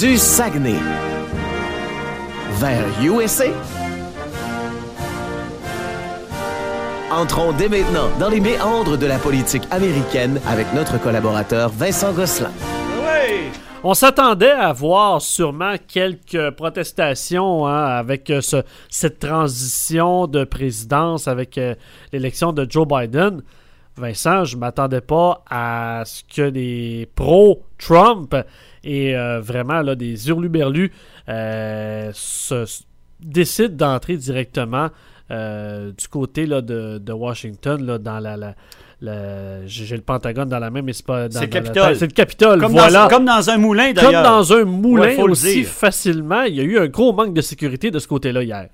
du Saguenay vers USA. Entrons dès maintenant dans les méandres de la politique américaine avec notre collaborateur Vincent Gosselin. On s'attendait à voir sûrement quelques protestations hein, avec euh, ce- cette transition de présidence, avec euh, l'élection de Joe Biden. Vincent, je m'attendais pas à ce que des pro-Trump et euh, vraiment là, des hurluberlus euh, se, se- décident d'entrer directement euh, du côté là, de, de Washington, là, dans la... la- j'ai le Pentagone dans la main, mais c'est pas dans C'est le Capitole. C'est le Capitole, Comme, voilà. dans, comme dans un moulin, Comme d'ailleurs. dans un moulin Ouais, aussi facilement. Il y a eu un gros manque de sécurité de ce côté-là hier.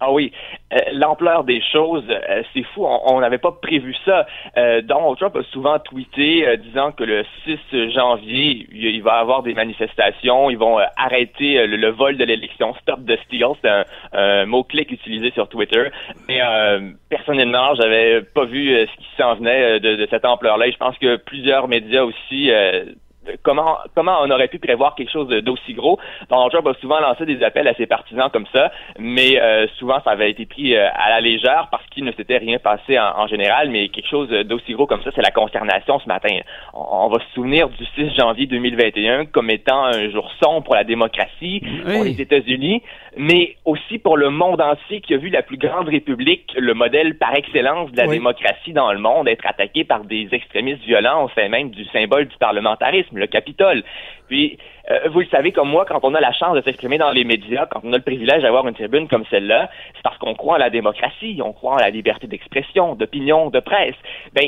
Ah oui, Euh, l'ampleur des choses, euh, c'est fou, on n'avait pas prévu ça. Euh, Donald Trump a souvent tweeté disant que le 6 janvier, il va y avoir des manifestations, ils vont arrêter le, vol de l'élection, stop the steal, c'est un, mot-clic utilisé sur Twitter. Mais personnellement, j'avais pas vu ce qui s'en venait de, cette ampleur-là. Je pense que plusieurs médias aussi comment comment on aurait pu prévoir quelque chose d'aussi gros. Donald Trump a souvent lancé des appels à ses partisans comme ça, mais euh, souvent ça avait été pris euh, à la légère parce qu'il ne s'était rien passé en, en général, mais quelque chose d'aussi gros comme ça, c'est la consternation ce matin. On, on va se souvenir du 6 janvier 2021 comme étant un jour sombre pour la démocratie, pour les États-Unis, mais aussi pour le monde entier qui a vu la plus grande république, le modèle par excellence de la Oui. démocratie dans le monde, être attaqué par des extrémistes violents au sein même du symbole du parlementarisme, le Capitole. Puis, euh, vous le savez comme moi, quand on a la chance de s'exprimer dans les médias, quand on a le privilège d'avoir une tribune comme celle-là, c'est parce qu'on croit en la démocratie, on croit en la liberté d'expression, d'opinion, de presse. Ben,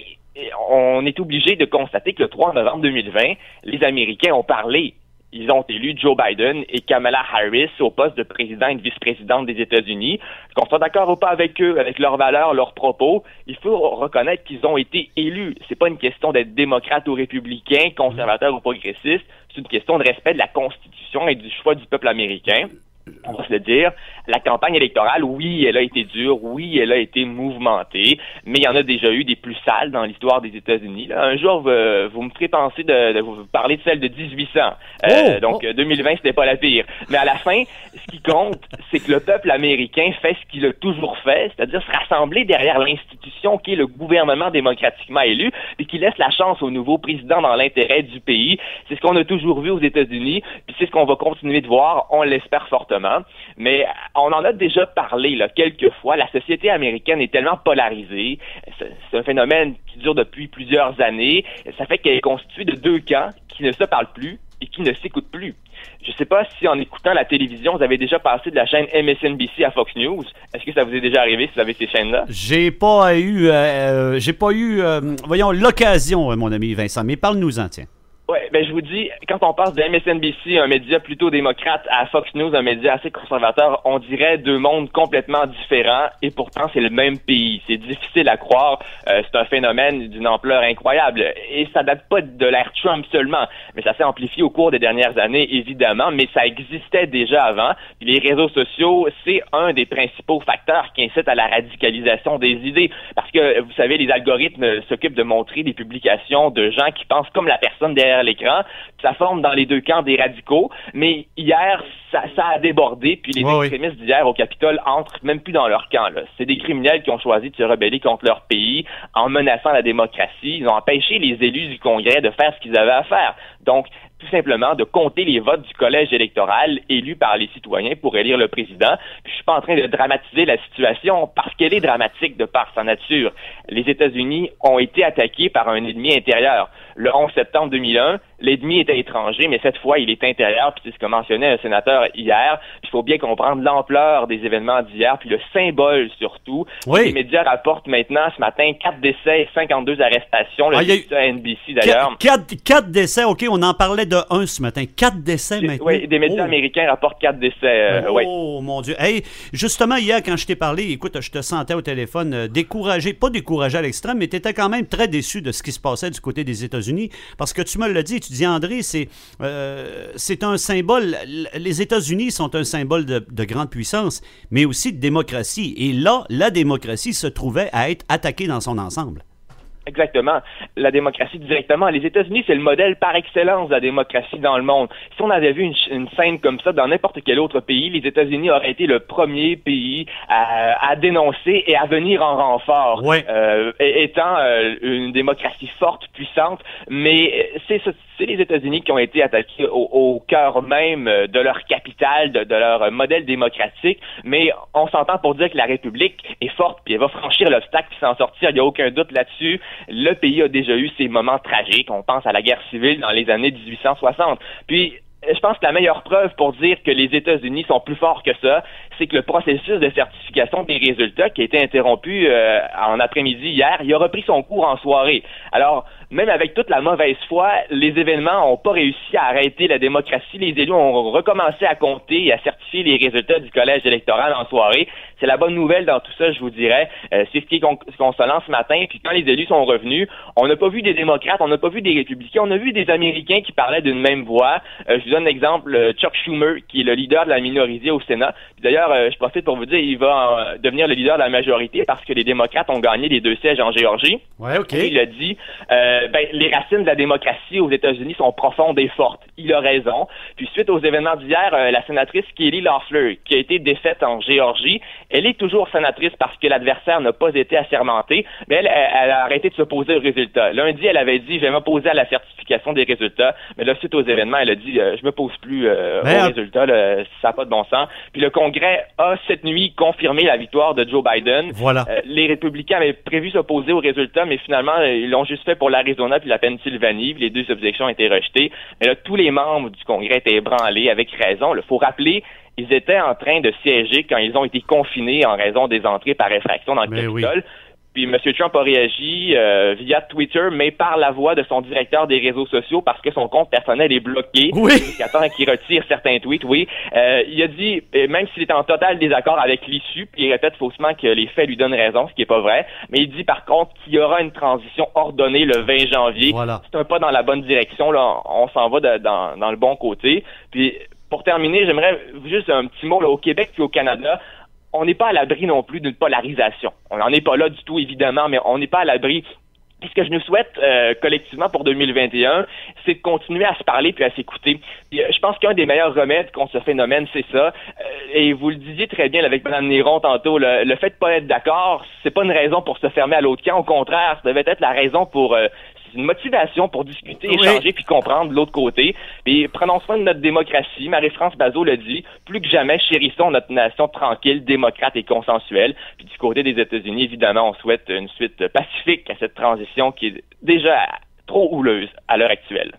on est obligé de constater que le 3 novembre 2020, les Américains ont parlé ils ont élu Joe Biden et Kamala Harris au poste de président et de vice-présidente des États-Unis. Qu'on soit d'accord ou pas avec eux, avec leurs valeurs, leurs propos, il faut reconnaître qu'ils ont été élus. C'est pas une question d'être démocrate ou républicain, conservateur ou progressiste. C'est une question de respect de la Constitution et du choix du peuple américain. On va se le dire, la campagne électorale, oui, elle a été dure, oui, elle a été mouvementée, mais il y en a déjà eu des plus sales dans l'histoire des États-Unis. Un jour, vous, vous me ferez penser de, de vous parler de celle de 1800. Euh, Oh! donc, euh, 2020, c'était pas la pire. Mais à la fin, ce qui compte, c'est que le peuple américain fait ce qu'il a toujours fait, c'est-à-dire se rassembler derrière l'institution qui est le gouvernement démocratiquement élu, et qui laisse la chance au nouveau président dans l'intérêt du pays. C'est ce qu'on a toujours vu aux États-Unis, puis c'est ce qu'on va continuer de voir, on l'espère fortement. Mais on en a déjà parlé là, quelques fois. La société américaine est tellement polarisée. C'est un phénomène qui dure depuis plusieurs années. Ça fait qu'elle est constituée de deux camps qui ne se parlent plus et qui ne s'écoutent plus. Je ne sais pas si en écoutant la télévision, vous avez déjà passé de la chaîne MSNBC à Fox News. Est-ce que ça vous est déjà arrivé si vous avez ces chaînes-là? J'ai pas eu, euh, euh, j'ai pas eu, euh, voyons, l'occasion, mon ami Vincent. Mais parle-nous-en, tiens. Ouais, ben je vous dis, quand on passe de MSNBC, un média plutôt démocrate, à Fox News, un média assez conservateur, on dirait deux mondes complètement différents et pourtant c'est le même pays. C'est difficile à croire. Euh, c'est un phénomène d'une ampleur incroyable et ça date pas de l'ère Trump seulement, mais ça s'est amplifié au cours des dernières années évidemment, mais ça existait déjà avant. Les réseaux sociaux, c'est un des principaux facteurs qui incitent à la radicalisation des idées parce que vous savez, les algorithmes s'occupent de montrer des publications de gens qui pensent comme la personne derrière l'écran. Ça forme dans les deux camps des radicaux. Mais hier, ça, ça a débordé. Puis les oui. extrémistes d'hier au Capitole entrent même plus dans leur camp. là. C'est des criminels qui ont choisi de se rebeller contre leur pays en menaçant la démocratie. Ils ont empêché les élus du Congrès de faire ce qu'ils avaient à faire. Donc, tout simplement de compter les votes du collège électoral élu par les citoyens pour élire le président. Puis je suis pas en train de dramatiser la situation parce qu'elle est dramatique de par sa nature. Les États-Unis ont été attaqués par un ennemi intérieur. Le 11 septembre 2001, l'ennemi était étranger, mais cette fois, il est intérieur, puis c'est ce que mentionnait un sénateur hier. Puis il faut bien comprendre l'ampleur des événements d'hier, puis le symbole surtout. Oui. Les médias rapportent maintenant ce matin 4 décès et 52 arrestations. Le Ah, y a eu- NBC d'ailleurs. Quatre, quatre- quatre décès, OK, on en parlait de un ce matin. Quatre décès maintenant. Oui, des médias Oh. américains rapportent 4 décès. euh, oh mon Dieu. Hey, justement, hier, quand je t'ai parlé, écoute, je te sentais au téléphone euh, découragé, pas découragé à l'extrême, mais tu étais quand même très déçu de ce qui se passait du côté des États-Unis. Parce que tu me l'as dit, tu dis, André, c'est euh, un symbole. Les États-Unis sont un symbole de grande puissance, mais aussi de démocratie. Et là, la démocratie se trouvait à être attaquée dans son ensemble. Exactement la démocratie directement. Les États-Unis, c'est le modèle par excellence de la démocratie dans le monde. Si on avait vu une, scène comme ça dans n'importe quel autre pays, les États-Unis auraient été le premier pays à, dénoncer et à venir en renfort, euh, étant euh, une démocratie forte, puissante. Mais c'est les États-Unis qui ont été attaqués au, cœur même de leur capitale, de, de leur modèle démocratique. Mais on s'entend pour dire que la République est forte, puis elle va franchir l'obstacle, puis s'en sortir. Il n'y a aucun doute là-dessus. Le pays a déjà eu ses moments tragiques. On pense à la guerre civile dans les années 1860. Puis, je pense que la meilleure preuve pour dire que les États-Unis sont plus forts que ça, c'est que le processus de certification des résultats qui a été interrompu euh, en après-midi hier, il a repris son cours en soirée. Alors, même avec toute la mauvaise foi, les événements n'ont pas réussi à arrêter la démocratie. Les élus ont recommencé à compter et à certifier les résultats du collège électoral en soirée. C'est la bonne nouvelle dans tout ça, je vous dirais. Euh, c'est ce qui est consolant ce matin. Puis quand les élus sont revenus, on n'a pas vu des démocrates, on n'a pas vu des républicains, on a vu des Américains qui parlaient d'une même voix. Euh, je vous donne l'exemple, euh, Chuck Schumer, qui est le leader de la minorité au Sénat. D'ailleurs, je profite pour vous dire, il va devenir le leader de la majorité parce que les démocrates ont gagné les deux sièges en Géorgie. Ouais, ok. il a dit. Euh, ben, les racines de la démocratie aux États-Unis sont profondes et fortes. Il a raison. Puis suite aux événements d'hier, euh, la sénatrice Kelly Loeffler, qui a été défaite en Géorgie, elle est toujours sénatrice parce que l'adversaire n'a pas été assermenté, mais elle, a arrêté de s'opposer aux résultats. Lundi, elle avait dit, je vais m'opposer à la certification des résultats, mais là, suite aux événements, elle a dit, euh, je me pose plus aux résultats, ça n'a pas de bon sens. Puis le Congrès a cette nuit confirmé la victoire de Joe Biden. Voilà. les républicains avaient prévu s'opposer aux résultats, mais finalement, ils l'ont juste fait pour l'Arizona puis la Pennsylvanie. les deux objections ont été rejetées. Mais là, tous les membres du Congrès étaient ébranlés avec raison. Il faut rappeler ils étaient en train de siéger quand ils ont été confinés en raison des entrées par effraction dans le Capitole. Puis M. Trump a réagi euh, via Twitter, mais par la voix de son directeur des réseaux sociaux parce que son compte personnel est bloqué. Oui. Il attend qu'il retire certains tweets, oui. Euh, il a dit, même s'il est en total désaccord avec l'issue, puis il répète faussement que les faits lui donnent raison, ce qui est pas vrai, mais il dit par contre qu'il y aura une transition ordonnée le 20 janvier. Voilà. C'est un pas dans la bonne direction, là. On s'en va dans, dans le bon côté. Puis pour terminer, j'aimerais juste un petit mot là, au Québec puis au Canada on n'est pas à l'abri non plus d'une polarisation. On n'en est pas là du tout, évidemment, mais on n'est pas à l'abri ce que je nous souhaite euh, collectivement pour 2021, c'est de continuer à se parler puis à s'écouter. Euh, je pense qu'un des meilleurs remèdes contre ce phénomène, c'est ça. Euh, et vous le disiez très bien avec Mme Néron tantôt, le, fait de pas être d'accord, c'est pas une raison pour se fermer à l'autre camp. Au contraire, ça devait être la raison pour une motivation pour discuter, échanger puis comprendre de l'autre côté. Et prenons soin de notre démocratie. Marie-France Bazot le dit, plus que jamais, chérissons notre nation tranquille, démocrate et consensuelle. Puis du côté des États-Unis, évidemment, on souhaite une suite pacifique à cette transition qui est déjà trop houleuse à l'heure actuelle.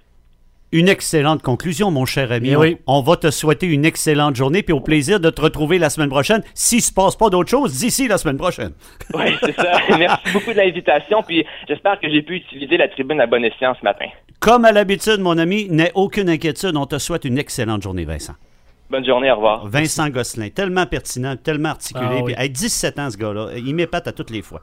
Une excellente conclusion, mon cher ami. Eh oui. On, va te souhaiter une excellente journée, puis au plaisir de te retrouver la semaine prochaine. S'il ne se passe pas d'autre chose, d'ici la semaine prochaine. Oui, c'est ça. Merci beaucoup de l'invitation, puis j'espère que j'ai pu utiliser la tribune à bon escient ce matin. Comme à l'habitude, mon ami, n'aie aucune inquiétude. On te souhaite une excellente journée, Vincent. Bonne journée, au revoir. Vincent Gosselin, tellement pertinent, tellement articulé. Ah, puis, 17 ans, ce gars-là, il m'épate à toutes les fois.